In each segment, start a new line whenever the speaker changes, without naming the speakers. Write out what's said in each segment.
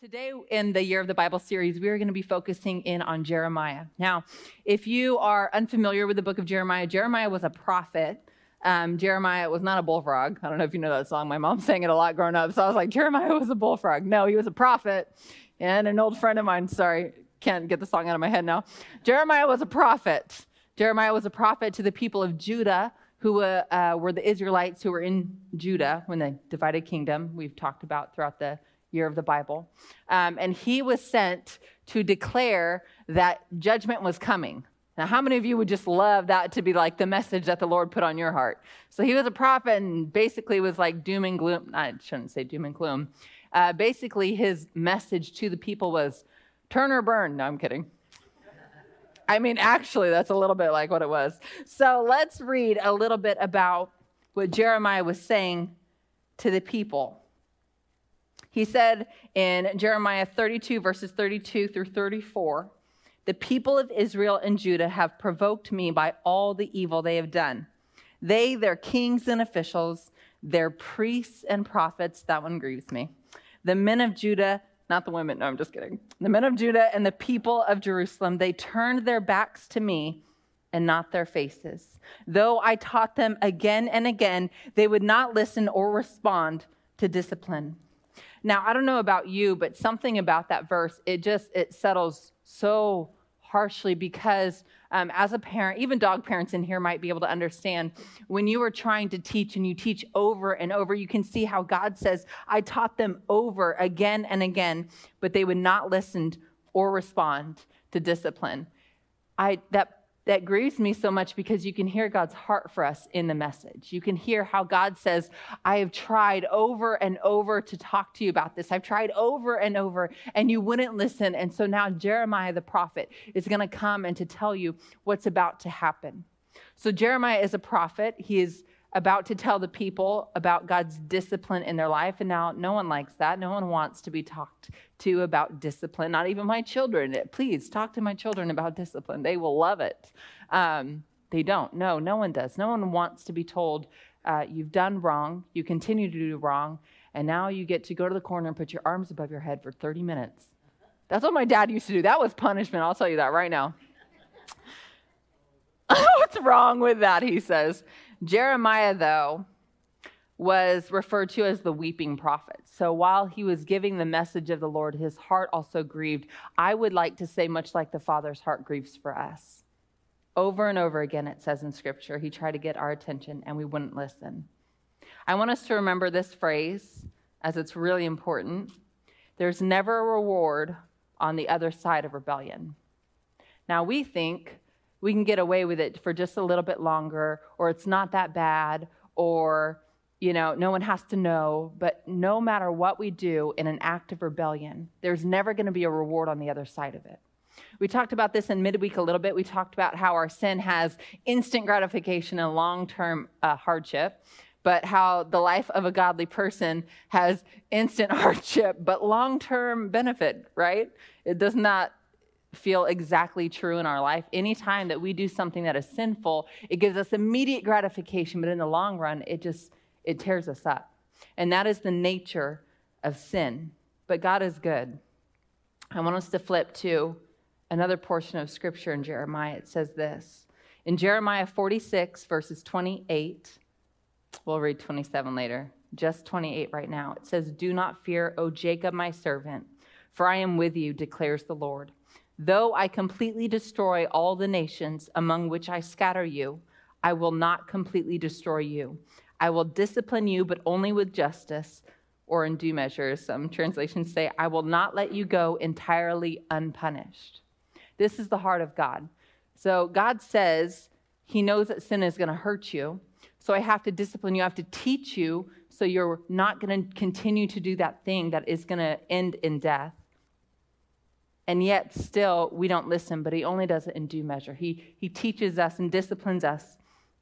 Today, in the Year of the Bible series, we are going to be focusing in on Jeremiah. Now, if you are unfamiliar with the book of Jeremiah, Jeremiah was a prophet. Um, Jeremiah was not a bullfrog. I don't know if you know that song. My mom sang it a lot growing up. So I was like, Jeremiah was a bullfrog. No, he was a prophet. And an old friend of mine, sorry, can't get the song out of my head now. Jeremiah was a prophet. Jeremiah was a prophet to the people of Judah, who uh, were the Israelites who were in Judah when they divided kingdom. We've talked about throughout the year of the Bible. Um, and he was sent to declare that judgment was coming. Now, how many of you would just love that to be like the message that the Lord put on your heart? So he was a prophet and basically was like doom and gloom. I shouldn't say doom and gloom. Uh, basically, his message to the people was turn or burn. No, I'm kidding. I mean, actually, that's a little bit like what it was. So let's read a little bit about what Jeremiah was saying to the people. He said in Jeremiah 32, verses 32 through 34, the people of Israel and Judah have provoked me by all the evil they have done. They, their kings and officials, their priests and prophets, that one grieves me. The men of Judah, not the women, no, I'm just kidding. The men of Judah and the people of Jerusalem, they turned their backs to me and not their faces. Though I taught them again and again, they would not listen or respond to discipline. Now, I don't know about you, but something about that verse, it just it settles so harshly because um, as a parent, even dog parents in here might be able to understand when you are trying to teach and you teach over and over, you can see how God says, I taught them over again and again, but they would not listen or respond to discipline. I, that that grieves me so much because you can hear God's heart for us in the message. You can hear how God says, I have tried over and over to talk to you about this. I've tried over and over, and you wouldn't listen. And so now Jeremiah the prophet is going to come and to tell you what's about to happen. So Jeremiah is a prophet. He is about to tell the people about God's discipline in their life. And now no one likes that. No one wants to be talked to about discipline, not even my children. Please talk to my children about discipline. They will love it. Um, they don't. No, no one does. No one wants to be told, uh, you've done wrong, you continue to do wrong, and now you get to go to the corner and put your arms above your head for 30 minutes. That's what my dad used to do. That was punishment. I'll tell you that right now. What's wrong with that? He says. Jeremiah, though, was referred to as the weeping prophet. So while he was giving the message of the Lord, his heart also grieved. I would like to say, much like the Father's heart grieves for us. Over and over again, it says in Scripture, he tried to get our attention and we wouldn't listen. I want us to remember this phrase as it's really important. There's never a reward on the other side of rebellion. Now, we think we can get away with it for just a little bit longer, or it's not that bad, or, you know, no one has to know. But no matter what we do in an act of rebellion, there's never going to be a reward on the other side of it. We talked about this in midweek a little bit. We talked about how our sin has instant gratification and long term uh, hardship, but how the life of a godly person has instant hardship but long term benefit, right? It does not feel exactly true in our life. Anytime that we do something that is sinful, it gives us immediate gratification, but in the long run, it just it tears us up. And that is the nature of sin. But God is good. I want us to flip to another portion of scripture in Jeremiah. It says this. In Jeremiah 46 verses 28, we'll read 27 later. Just 28 right now. It says, "Do not fear, O Jacob my servant, for I am with you," declares the Lord. Though I completely destroy all the nations among which I scatter you, I will not completely destroy you. I will discipline you, but only with justice or in due measure. Some translations say, I will not let you go entirely unpunished. This is the heart of God. So God says He knows that sin is going to hurt you. So I have to discipline you, I have to teach you so you're not going to continue to do that thing that is going to end in death and yet still we don't listen, but he only does it in due measure. He, he teaches us and disciplines us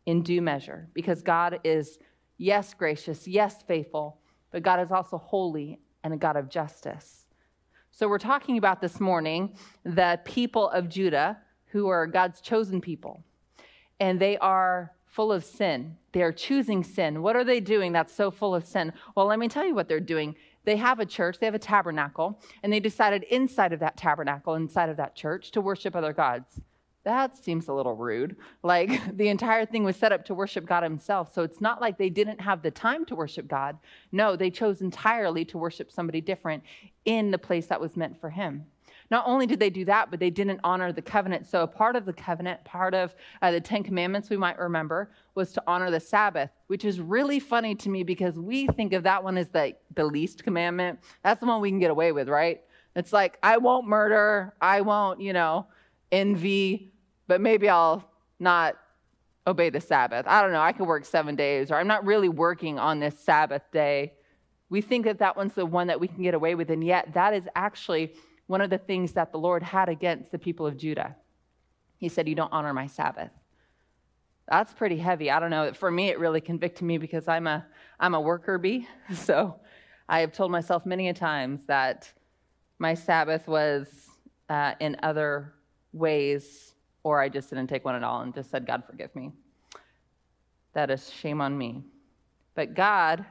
in due measure because God is, yes, gracious, yes, faithful, but God is also holy and a God of justice. So we're talking about this morning the people of Judah who are God's chosen people, and they are full of sin. They are choosing sin. What are they doing that's so full of sin? Well, let me tell you what they're doing they have a church, they have a tabernacle, and they decided inside of that tabernacle, inside of that church, to worship other gods. That seems a little rude. Like the entire thing was set up to worship God Himself. So it's not like they didn't have the time to worship God. No, they chose entirely to worship somebody different in the place that was meant for Him. Not only did they do that, but they didn't honor the covenant. So, a part of the covenant, part of uh, the Ten Commandments we might remember, was to honor the Sabbath, which is really funny to me because we think of that one as the, the least commandment. That's the one we can get away with, right? It's like, I won't murder, I won't, you know, envy, but maybe I'll not obey the Sabbath. I don't know, I could work seven days, or I'm not really working on this Sabbath day. We think that that one's the one that we can get away with, and yet that is actually one of the things that the Lord had against the people of Judah. He said, You don't honor my Sabbath. That's pretty heavy. I don't know. For me, it really convicted me because I'm a, I'm a worker bee. So I have told myself many a times that my Sabbath was uh, in other ways, or I just didn't take one at all and just said, God, forgive me. That is shame on me. But God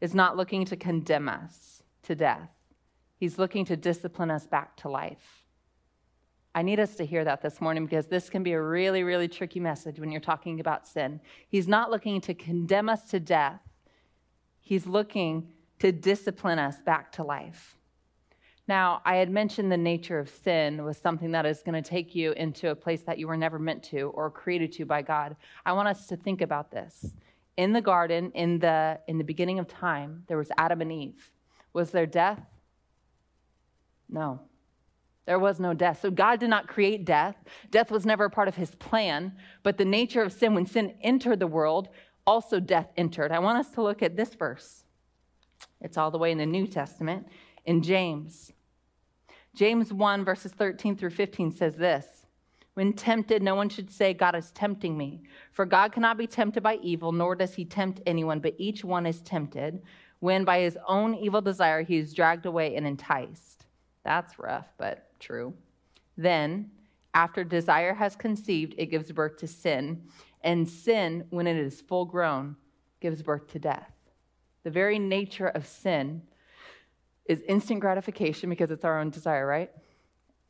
is not looking to condemn us to death. He's looking to discipline us back to life. I need us to hear that this morning because this can be a really, really tricky message when you're talking about sin. He's not looking to condemn us to death, He's looking to discipline us back to life. Now, I had mentioned the nature of sin was something that is going to take you into a place that you were never meant to or created to by God. I want us to think about this. In the garden, in the, in the beginning of time, there was Adam and Eve. Was there death? No. There was no death. So God did not create death. Death was never a part of his plan. But the nature of sin, when sin entered the world, also death entered. I want us to look at this verse. It's all the way in the New Testament in James. James 1, verses 13 through 15 says this When tempted, no one should say, God is tempting me. For God cannot be tempted by evil, nor does he tempt anyone, but each one is tempted when by his own evil desire he is dragged away and enticed. That's rough, but true. Then, after desire has conceived, it gives birth to sin. And sin, when it is full grown, gives birth to death. The very nature of sin is instant gratification because it's our own desire, right?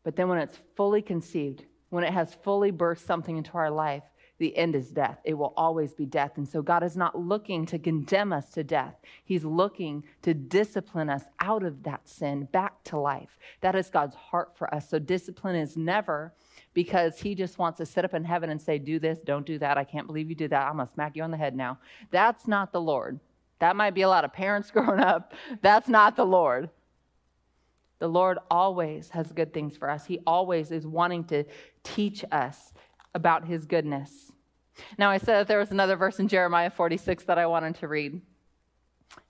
But then when it's fully conceived, when it has fully birthed something into our life, the end is death. It will always be death. And so God is not looking to condemn us to death. He's looking to discipline us out of that sin back to life. That is God's heart for us. So discipline is never because he just wants to sit up in heaven and say, Do this, don't do that. I can't believe you did that. I'm going to smack you on the head now. That's not the Lord. That might be a lot of parents growing up. That's not the Lord. The Lord always has good things for us. He always is wanting to teach us about his goodness. Now, I said that there was another verse in Jeremiah 46 that I wanted to read,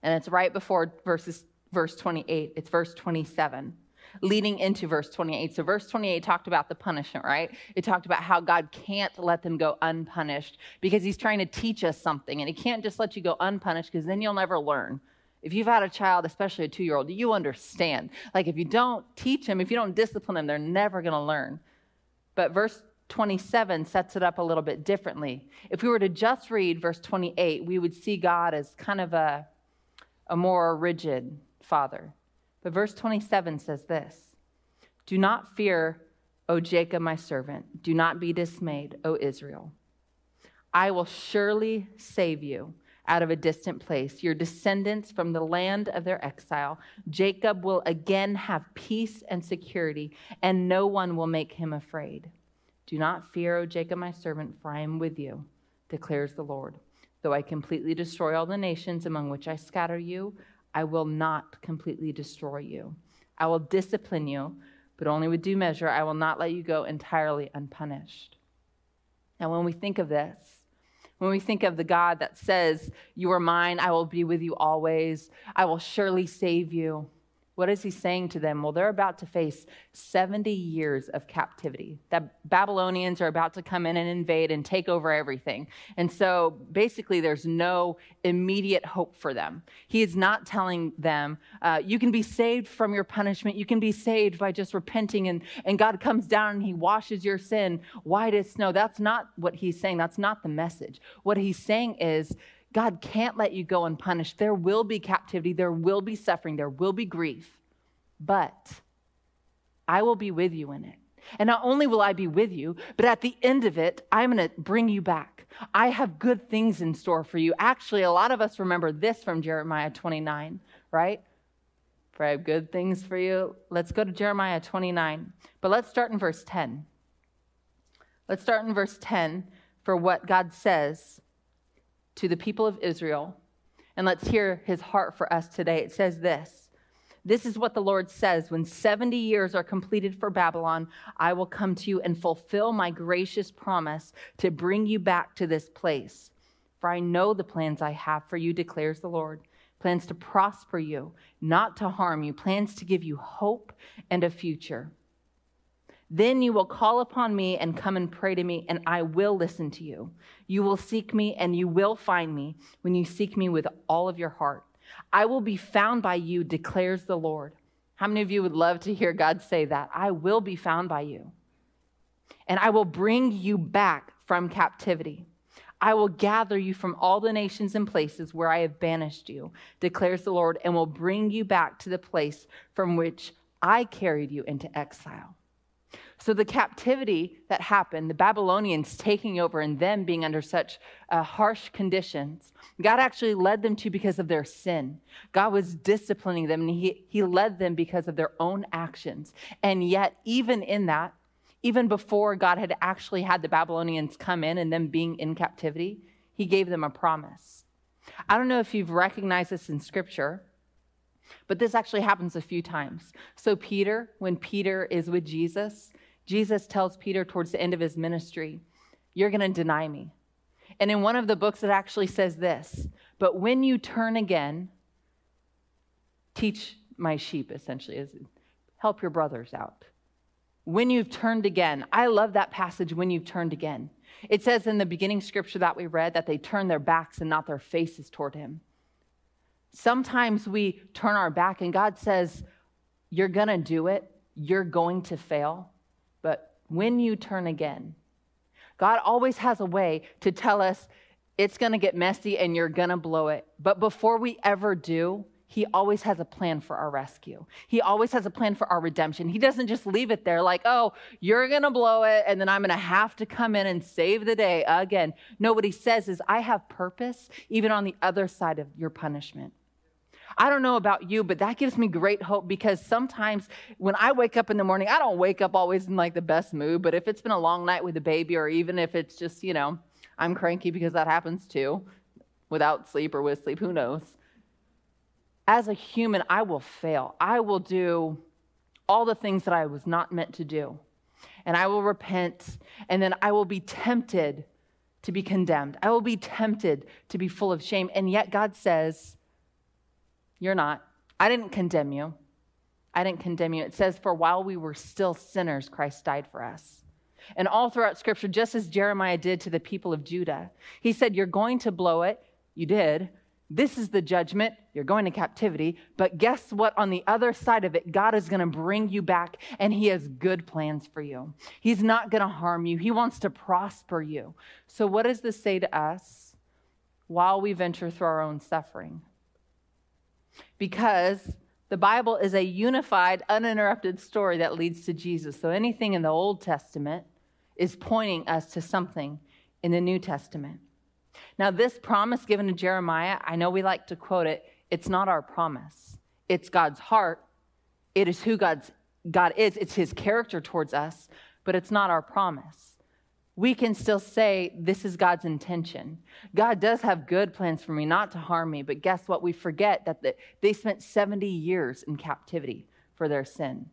and it's right before verses, verse 28. It's verse 27, leading into verse 28. So, verse 28 talked about the punishment, right? It talked about how God can't let them go unpunished because he's trying to teach us something, and he can't just let you go unpunished because then you'll never learn. If you've had a child, especially a two year old, you understand. Like, if you don't teach them, if you don't discipline them, they're never going to learn. But verse 27 sets it up a little bit differently. If we were to just read verse 28, we would see God as kind of a, a more rigid father. But verse 27 says this Do not fear, O Jacob, my servant. Do not be dismayed, O Israel. I will surely save you out of a distant place, your descendants from the land of their exile. Jacob will again have peace and security, and no one will make him afraid. Do not fear, O Jacob, my servant, for I am with you, declares the Lord. Though I completely destroy all the nations among which I scatter you, I will not completely destroy you. I will discipline you, but only with due measure. I will not let you go entirely unpunished. Now, when we think of this, when we think of the God that says, You are mine, I will be with you always, I will surely save you. What is he saying to them? Well, they're about to face 70 years of captivity. That Babylonians are about to come in and invade and take over everything. And so basically, there's no immediate hope for them. He is not telling them, uh, you can be saved from your punishment. You can be saved by just repenting, and, and God comes down and he washes your sin white as snow. That's not what he's saying. That's not the message. What he's saying is, God can't let you go unpunished. There will be captivity, there will be suffering, there will be grief, but I will be with you in it. And not only will I be with you, but at the end of it, I'm going to bring you back. I have good things in store for you. Actually, a lot of us remember this from Jeremiah 29, right? For I have good things for you. Let's go to Jeremiah 29, but let's start in verse 10. Let's start in verse 10 for what God says to the people of Israel. And let's hear his heart for us today. It says this This is what the Lord says When 70 years are completed for Babylon, I will come to you and fulfill my gracious promise to bring you back to this place. For I know the plans I have for you, declares the Lord plans to prosper you, not to harm you, plans to give you hope and a future. Then you will call upon me and come and pray to me, and I will listen to you. You will seek me, and you will find me when you seek me with all of your heart. I will be found by you, declares the Lord. How many of you would love to hear God say that? I will be found by you, and I will bring you back from captivity. I will gather you from all the nations and places where I have banished you, declares the Lord, and will bring you back to the place from which I carried you into exile. So, the captivity that happened, the Babylonians taking over and them being under such uh, harsh conditions, God actually led them to because of their sin. God was disciplining them and he, he led them because of their own actions. And yet, even in that, even before God had actually had the Babylonians come in and them being in captivity, he gave them a promise. I don't know if you've recognized this in scripture, but this actually happens a few times. So, Peter, when Peter is with Jesus, Jesus tells Peter towards the end of his ministry, You're going to deny me. And in one of the books, it actually says this But when you turn again, teach my sheep, essentially, is help your brothers out. When you've turned again, I love that passage, when you've turned again. It says in the beginning scripture that we read that they turn their backs and not their faces toward him. Sometimes we turn our back, and God says, You're going to do it, you're going to fail but when you turn again, God always has a way to tell us it's going to get messy and you're going to blow it. But before we ever do, he always has a plan for our rescue. He always has a plan for our redemption. He doesn't just leave it there like, oh, you're going to blow it and then I'm going to have to come in and save the day again. No, what he says is, I have purpose even on the other side of your punishment. I don't know about you, but that gives me great hope because sometimes when I wake up in the morning, I don't wake up always in like the best mood, but if it's been a long night with a baby, or even if it's just, you know, I'm cranky because that happens too, without sleep or with sleep, who knows? As a human, I will fail. I will do all the things that I was not meant to do. And I will repent, and then I will be tempted to be condemned. I will be tempted to be full of shame. And yet, God says, you're not. I didn't condemn you. I didn't condemn you. It says, For while we were still sinners, Christ died for us. And all throughout scripture, just as Jeremiah did to the people of Judah, he said, You're going to blow it. You did. This is the judgment. You're going to captivity. But guess what? On the other side of it, God is going to bring you back and He has good plans for you. He's not going to harm you, He wants to prosper you. So, what does this say to us while we venture through our own suffering? Because the Bible is a unified, uninterrupted story that leads to Jesus. So anything in the Old Testament is pointing us to something in the New Testament. Now, this promise given to Jeremiah, I know we like to quote it, it's not our promise. It's God's heart. It is who God's, God is. It's his character towards us, but it's not our promise we can still say this is God's intention. God does have good plans for me, not to harm me. But guess what? We forget that the, they spent 70 years in captivity for their sin.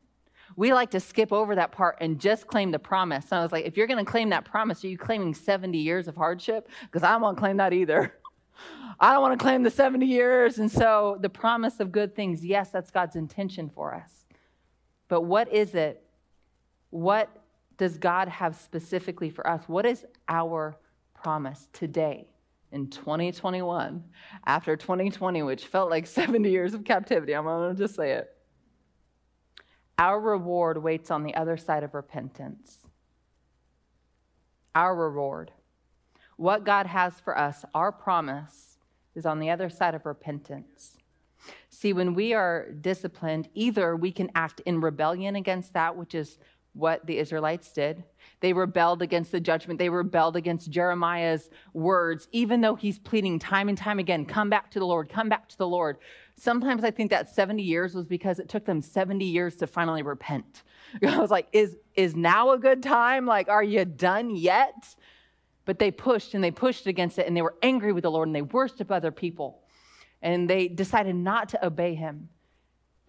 We like to skip over that part and just claim the promise. And I was like, if you're going to claim that promise, are you claiming 70 years of hardship? Because I don't want to claim that either. I don't want to claim the 70 years. And so the promise of good things, yes, that's God's intention for us. But what is it? What does God have specifically for us? What is our promise today in 2021 after 2020, which felt like 70 years of captivity? I'm going to just say it. Our reward waits on the other side of repentance. Our reward. What God has for us, our promise, is on the other side of repentance. See, when we are disciplined, either we can act in rebellion against that, which is what the Israelites did. They rebelled against the judgment. They rebelled against Jeremiah's words, even though he's pleading time and time again, come back to the Lord, come back to the Lord. Sometimes I think that 70 years was because it took them 70 years to finally repent. I was like, is, is now a good time? Like, are you done yet? But they pushed and they pushed against it and they were angry with the Lord and they worshiped other people and they decided not to obey him.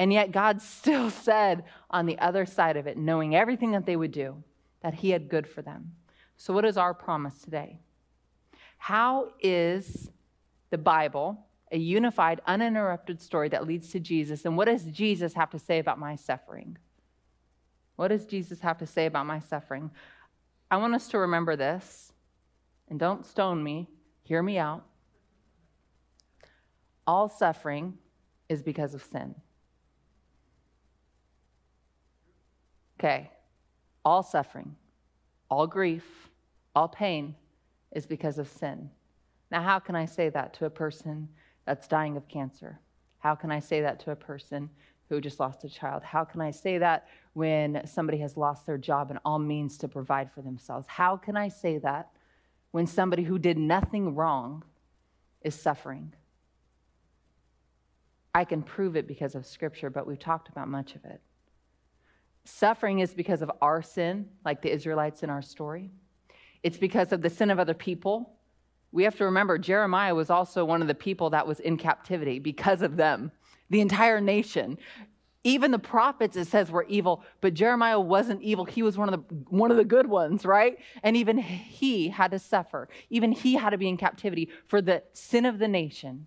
And yet, God still said on the other side of it, knowing everything that they would do, that He had good for them. So, what is our promise today? How is the Bible a unified, uninterrupted story that leads to Jesus? And what does Jesus have to say about my suffering? What does Jesus have to say about my suffering? I want us to remember this, and don't stone me, hear me out. All suffering is because of sin. Okay, all suffering, all grief, all pain is because of sin. Now, how can I say that to a person that's dying of cancer? How can I say that to a person who just lost a child? How can I say that when somebody has lost their job and all means to provide for themselves? How can I say that when somebody who did nothing wrong is suffering? I can prove it because of Scripture, but we've talked about much of it. Suffering is because of our sin, like the Israelites in our story. It's because of the sin of other people. We have to remember Jeremiah was also one of the people that was in captivity because of them. The entire nation. Even the prophets, it says, were evil, but Jeremiah wasn't evil. He was one of the one of the good ones, right? And even he had to suffer. Even he had to be in captivity for the sin of the nation.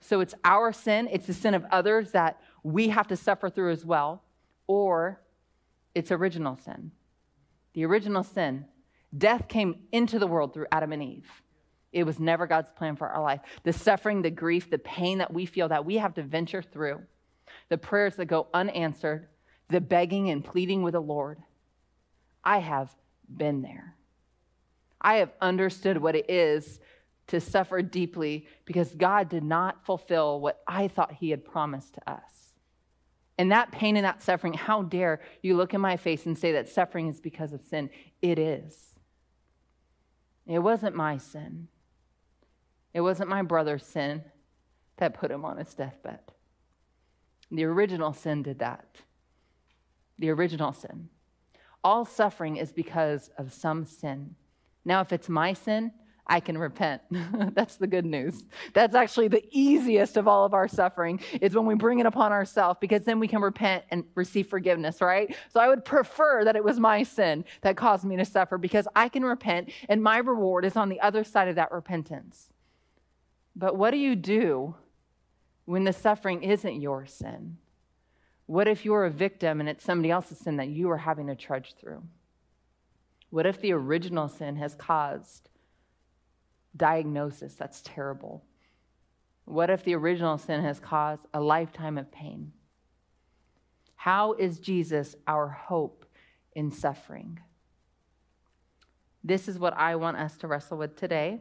So it's our sin, it's the sin of others that we have to suffer through as well. Or its original sin. The original sin. Death came into the world through Adam and Eve. It was never God's plan for our life. The suffering, the grief, the pain that we feel that we have to venture through, the prayers that go unanswered, the begging and pleading with the Lord. I have been there. I have understood what it is to suffer deeply because God did not fulfill what I thought He had promised to us. And that pain and that suffering, how dare you look in my face and say that suffering is because of sin? It is. It wasn't my sin. It wasn't my brother's sin that put him on his deathbed. The original sin did that. The original sin. All suffering is because of some sin. Now, if it's my sin, I can repent. That's the good news. That's actually the easiest of all of our suffering is when we bring it upon ourselves because then we can repent and receive forgiveness, right? So I would prefer that it was my sin that caused me to suffer because I can repent and my reward is on the other side of that repentance. But what do you do when the suffering isn't your sin? What if you're a victim and it's somebody else's sin that you are having to trudge through? What if the original sin has caused diagnosis that's terrible? What if the original sin has caused a lifetime of pain? How is Jesus our hope in suffering? This is what I want us to wrestle with today,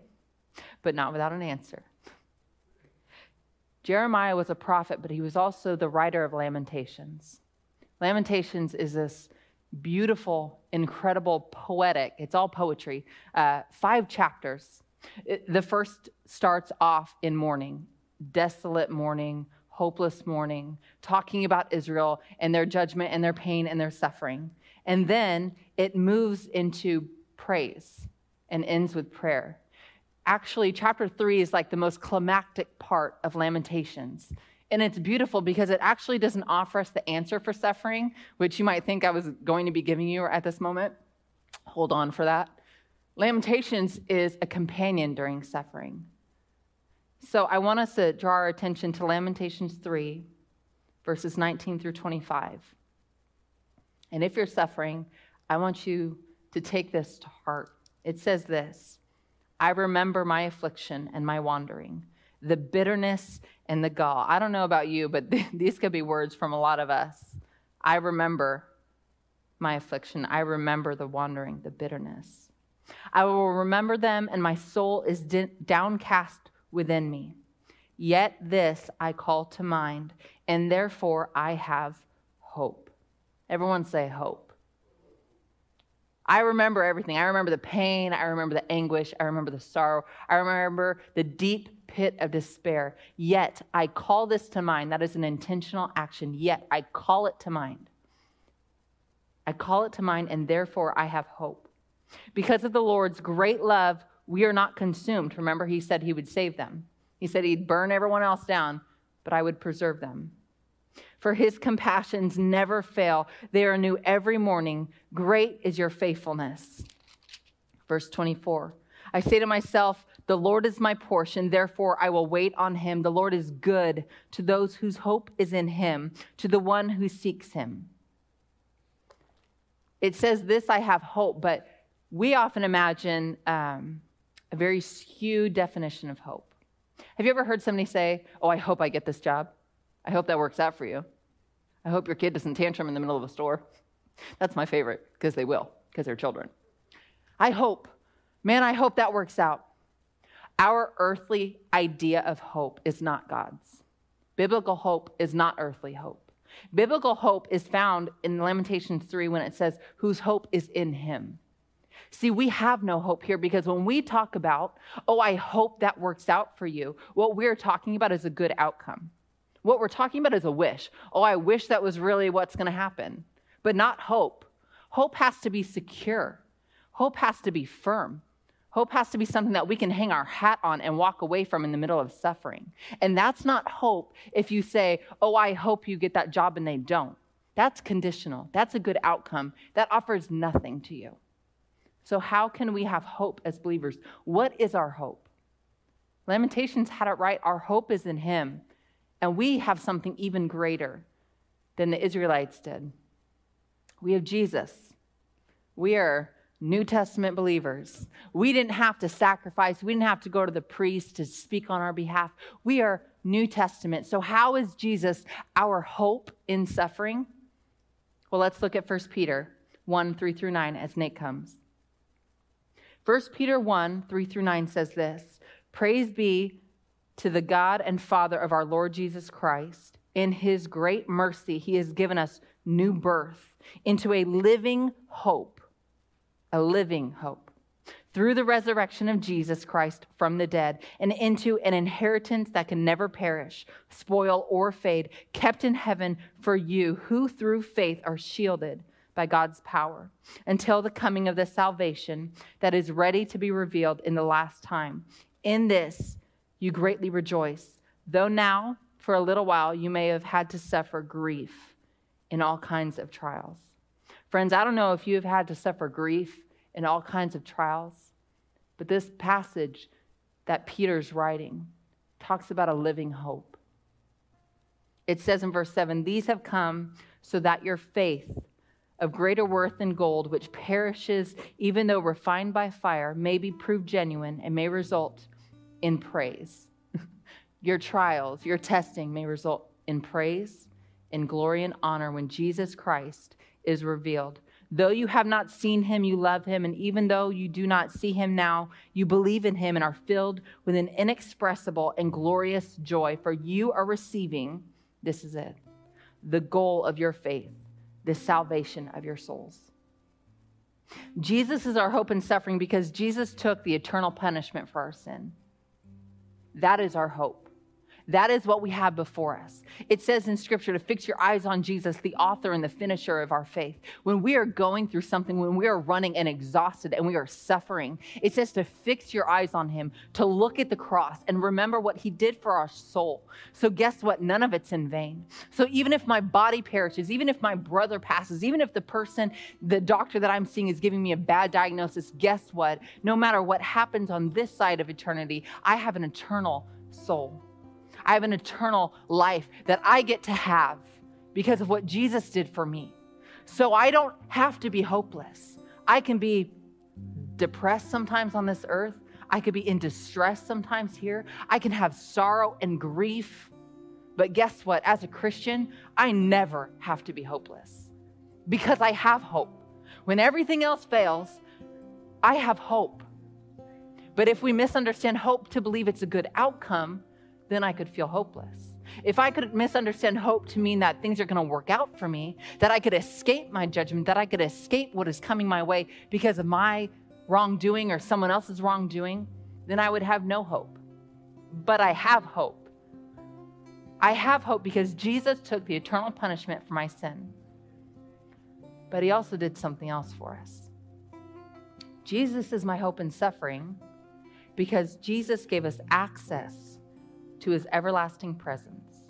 but not without an answer. Jeremiah was a prophet, but he was also the writer of Lamentations. Lamentations is this beautiful, incredible, poetic, it's all poetry, uh, five chapters it, the first starts off in mourning, desolate mourning, hopeless mourning, talking about Israel and their judgment and their pain and their suffering. And then it moves into praise and ends with prayer. Actually, chapter three is like the most climactic part of Lamentations. And it's beautiful because it actually doesn't offer us the answer for suffering, which you might think I was going to be giving you at this moment. Hold on for that. Lamentations is a companion during suffering. So I want us to draw our attention to Lamentations 3, verses 19 through 25. And if you're suffering, I want you to take this to heart. It says this I remember my affliction and my wandering, the bitterness and the gall. I don't know about you, but these could be words from a lot of us. I remember my affliction. I remember the wandering, the bitterness. I will remember them, and my soul is downcast within me. Yet this I call to mind, and therefore I have hope. Everyone say hope. I remember everything. I remember the pain. I remember the anguish. I remember the sorrow. I remember the deep pit of despair. Yet I call this to mind. That is an intentional action. Yet I call it to mind. I call it to mind, and therefore I have hope. Because of the Lord's great love, we are not consumed. Remember, he said he would save them. He said he'd burn everyone else down, but I would preserve them. For his compassions never fail, they are new every morning. Great is your faithfulness. Verse 24 I say to myself, The Lord is my portion, therefore I will wait on him. The Lord is good to those whose hope is in him, to the one who seeks him. It says, This I have hope, but we often imagine um, a very skewed definition of hope. Have you ever heard somebody say, Oh, I hope I get this job? I hope that works out for you. I hope your kid doesn't tantrum in the middle of a store. That's my favorite because they will, because they're children. I hope, man, I hope that works out. Our earthly idea of hope is not God's. Biblical hope is not earthly hope. Biblical hope is found in Lamentations 3 when it says, whose hope is in him. See, we have no hope here because when we talk about, oh, I hope that works out for you, what we're talking about is a good outcome. What we're talking about is a wish. Oh, I wish that was really what's going to happen, but not hope. Hope has to be secure, hope has to be firm. Hope has to be something that we can hang our hat on and walk away from in the middle of suffering. And that's not hope if you say, Oh, I hope you get that job and they don't. That's conditional. That's a good outcome. That offers nothing to you. So, how can we have hope as believers? What is our hope? Lamentations had it right. Our hope is in Him. And we have something even greater than the Israelites did. We have Jesus. We are New Testament believers. We didn't have to sacrifice, we didn't have to go to the priest to speak on our behalf. We are New Testament. So, how is Jesus our hope in suffering? Well, let's look at 1 Peter 1 3 through 9 as Nate comes. 1 Peter 1 3 through 9 says this Praise be to the God and Father of our Lord Jesus Christ. In his great mercy, he has given us new birth into a living hope, a living hope, through the resurrection of Jesus Christ from the dead, and into an inheritance that can never perish, spoil, or fade, kept in heaven for you, who through faith are shielded by God's power until the coming of the salvation that is ready to be revealed in the last time. In this you greatly rejoice, though now, for a little while, you may have had to suffer grief in all kinds of trials. Friends, I don't know if you have had to suffer grief in all kinds of trials, but this passage that Peter's writing talks about a living hope. It says in verse 7 These have come so that your faith, of greater worth than gold, which perishes even though refined by fire, may be proved genuine and may result in praise. your trials, your testing may result in praise, in glory, and honor when Jesus Christ is revealed. Though you have not seen him, you love him. And even though you do not see him now, you believe in him and are filled with an inexpressible and glorious joy, for you are receiving, this is it, the goal of your faith the salvation of your souls. Jesus is our hope in suffering because Jesus took the eternal punishment for our sin. That is our hope. That is what we have before us. It says in scripture to fix your eyes on Jesus, the author and the finisher of our faith. When we are going through something, when we are running and exhausted and we are suffering, it says to fix your eyes on him, to look at the cross and remember what he did for our soul. So, guess what? None of it's in vain. So, even if my body perishes, even if my brother passes, even if the person, the doctor that I'm seeing is giving me a bad diagnosis, guess what? No matter what happens on this side of eternity, I have an eternal soul. I have an eternal life that I get to have because of what Jesus did for me. So I don't have to be hopeless. I can be depressed sometimes on this earth. I could be in distress sometimes here. I can have sorrow and grief. But guess what? As a Christian, I never have to be hopeless because I have hope. When everything else fails, I have hope. But if we misunderstand hope to believe it's a good outcome, then I could feel hopeless. If I could misunderstand hope to mean that things are going to work out for me, that I could escape my judgment, that I could escape what is coming my way because of my wrongdoing or someone else's wrongdoing, then I would have no hope. But I have hope. I have hope because Jesus took the eternal punishment for my sin. But he also did something else for us. Jesus is my hope in suffering because Jesus gave us access to his everlasting presence.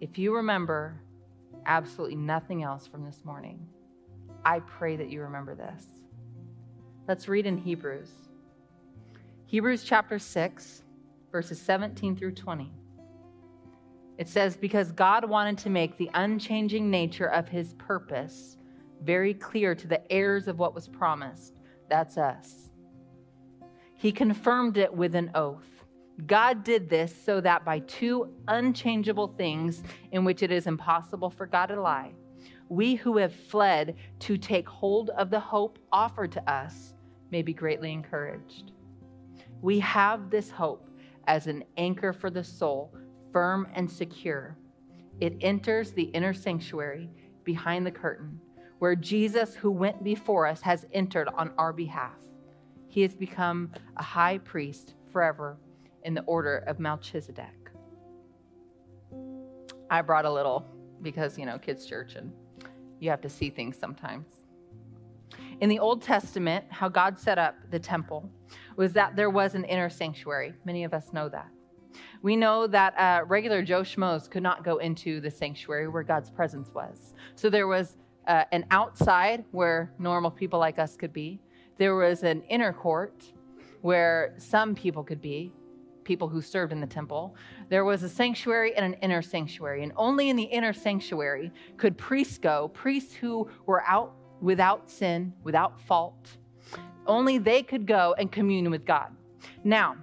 If you remember absolutely nothing else from this morning, I pray that you remember this. Let's read in Hebrews. Hebrews chapter 6, verses 17 through 20. It says, Because God wanted to make the unchanging nature of his purpose very clear to the heirs of what was promised. That's us. He confirmed it with an oath. God did this so that by two unchangeable things in which it is impossible for God to lie, we who have fled to take hold of the hope offered to us may be greatly encouraged. We have this hope as an anchor for the soul, firm and secure. It enters the inner sanctuary behind the curtain, where Jesus, who went before us, has entered on our behalf. He has become a high priest forever in the order of Melchizedek. I brought a little because, you know, kids' church and you have to see things sometimes. In the Old Testament, how God set up the temple was that there was an inner sanctuary. Many of us know that. We know that uh, regular Joe Schmoes could not go into the sanctuary where God's presence was. So there was uh, an outside where normal people like us could be. There was an inner court where some people could be, people who served in the temple. There was a sanctuary and an inner sanctuary. And only in the inner sanctuary could priests go, priests who were out without sin, without fault. Only they could go and commune with God. Now,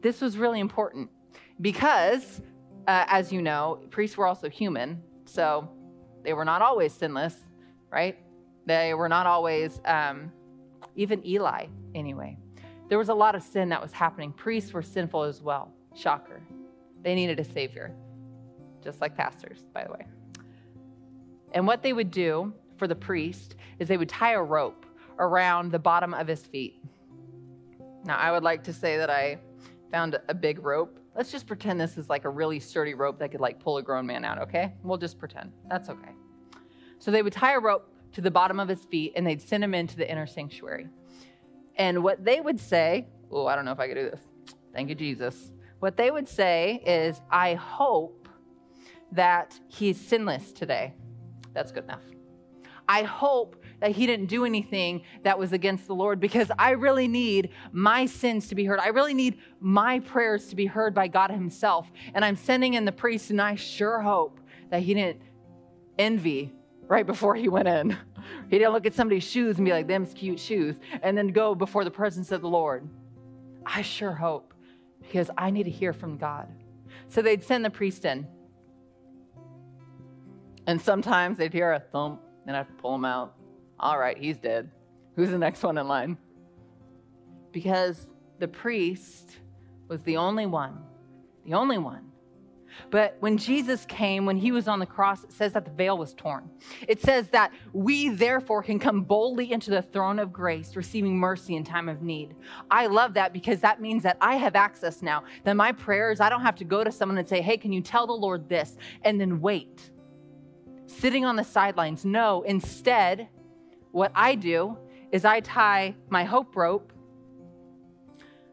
this was really important because, uh, as you know, priests were also human. So they were not always sinless, right? They were not always, um, even Eli, anyway. There was a lot of sin that was happening. Priests were sinful as well. Shocker. They needed a savior, just like pastors, by the way. And what they would do for the priest is they would tie a rope around the bottom of his feet. Now, I would like to say that I found a big rope. Let's just pretend this is like a really sturdy rope that could like pull a grown man out, okay? We'll just pretend. That's okay. So they would tie a rope to the bottom of his feet and they'd send him into the inner sanctuary. And what they would say, oh, I don't know if I could do this. Thank you, Jesus. What they would say is, I hope that he's sinless today. That's good enough. I hope that he didn't do anything that was against the Lord because I really need my sins to be heard. I really need my prayers to be heard by God Himself. And I'm sending in the priest, and I sure hope that he didn't envy right before he went in. He didn't look at somebody's shoes and be like, them's cute shoes, and then go before the presence of the Lord. I sure hope because I need to hear from God. So they'd send the priest in. And sometimes they'd hear a thump and I'd pull him out. All right, he's dead. Who's the next one in line? Because the priest was the only one, the only one. But when Jesus came, when he was on the cross, it says that the veil was torn. It says that we therefore can come boldly into the throne of grace, receiving mercy in time of need. I love that because that means that I have access now. That my prayers, I don't have to go to someone and say, hey, can you tell the Lord this? And then wait sitting on the sidelines. No, instead, what I do is I tie my hope rope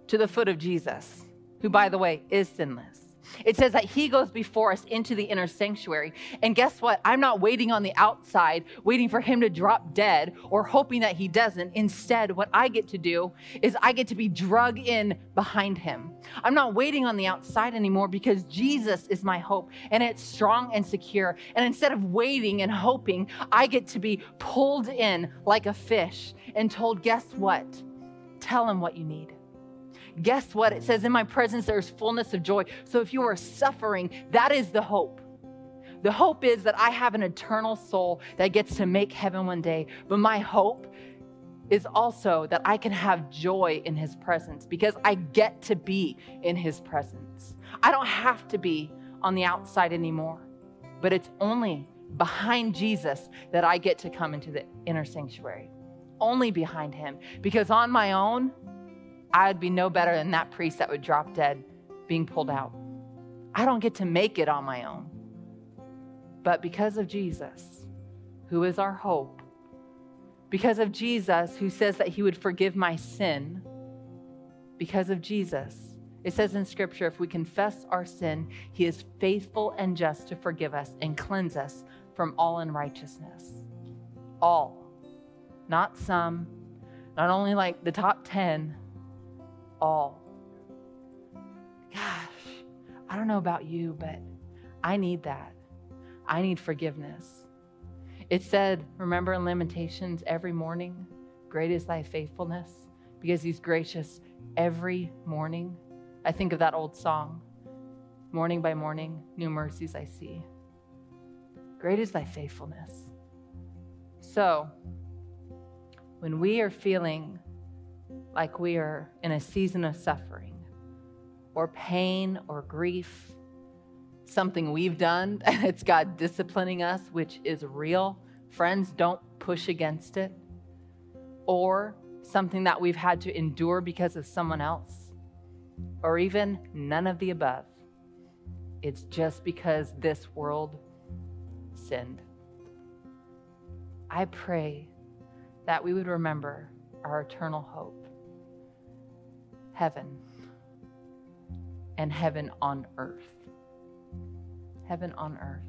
to the foot of Jesus, who, by the way, is sinless. It says that he goes before us into the inner sanctuary. And guess what? I'm not waiting on the outside, waiting for him to drop dead or hoping that he doesn't. Instead, what I get to do is I get to be drug in behind him. I'm not waiting on the outside anymore because Jesus is my hope and it's strong and secure. And instead of waiting and hoping, I get to be pulled in like a fish and told, guess what? Tell him what you need guess what? It says, In my presence, there's fullness of joy. So if you are suffering, that is the hope. The hope is that I have an eternal soul that gets to make heaven one day. But my hope is also that I can have joy in his presence because I get to be in his presence. I don't have to be on the outside anymore. But it's only behind Jesus that I get to come into the inner sanctuary. Only behind him. Because on my own, I'd be no better than that priest that would drop dead being pulled out. I don't get to make it on my own. But because of Jesus, who is our hope, because of Jesus, who says that he would forgive my sin, because of Jesus, it says in Scripture, if we confess our sin, He is faithful and just to forgive us and cleanse us from all unrighteousness. All. Not some, not only like the top 10, all. Gosh, I don't know about you, but I need that. I need forgiveness. It said, remember in Lamentations, every morning, great is thy faithfulness, because he's gracious every morning. I think of that old song Morning by morning, new mercies I see. Great is thy faithfulness. So, when we are feeling like we are in a season of suffering or pain or grief, something we've done, and it's God disciplining us, which is real, friends, don't push against it, or something that we've had to endure because of someone else or even none of the above. It's just because this world sinned. I pray that we would remember our eternal hope heaven and heaven on earth. Heaven on earth.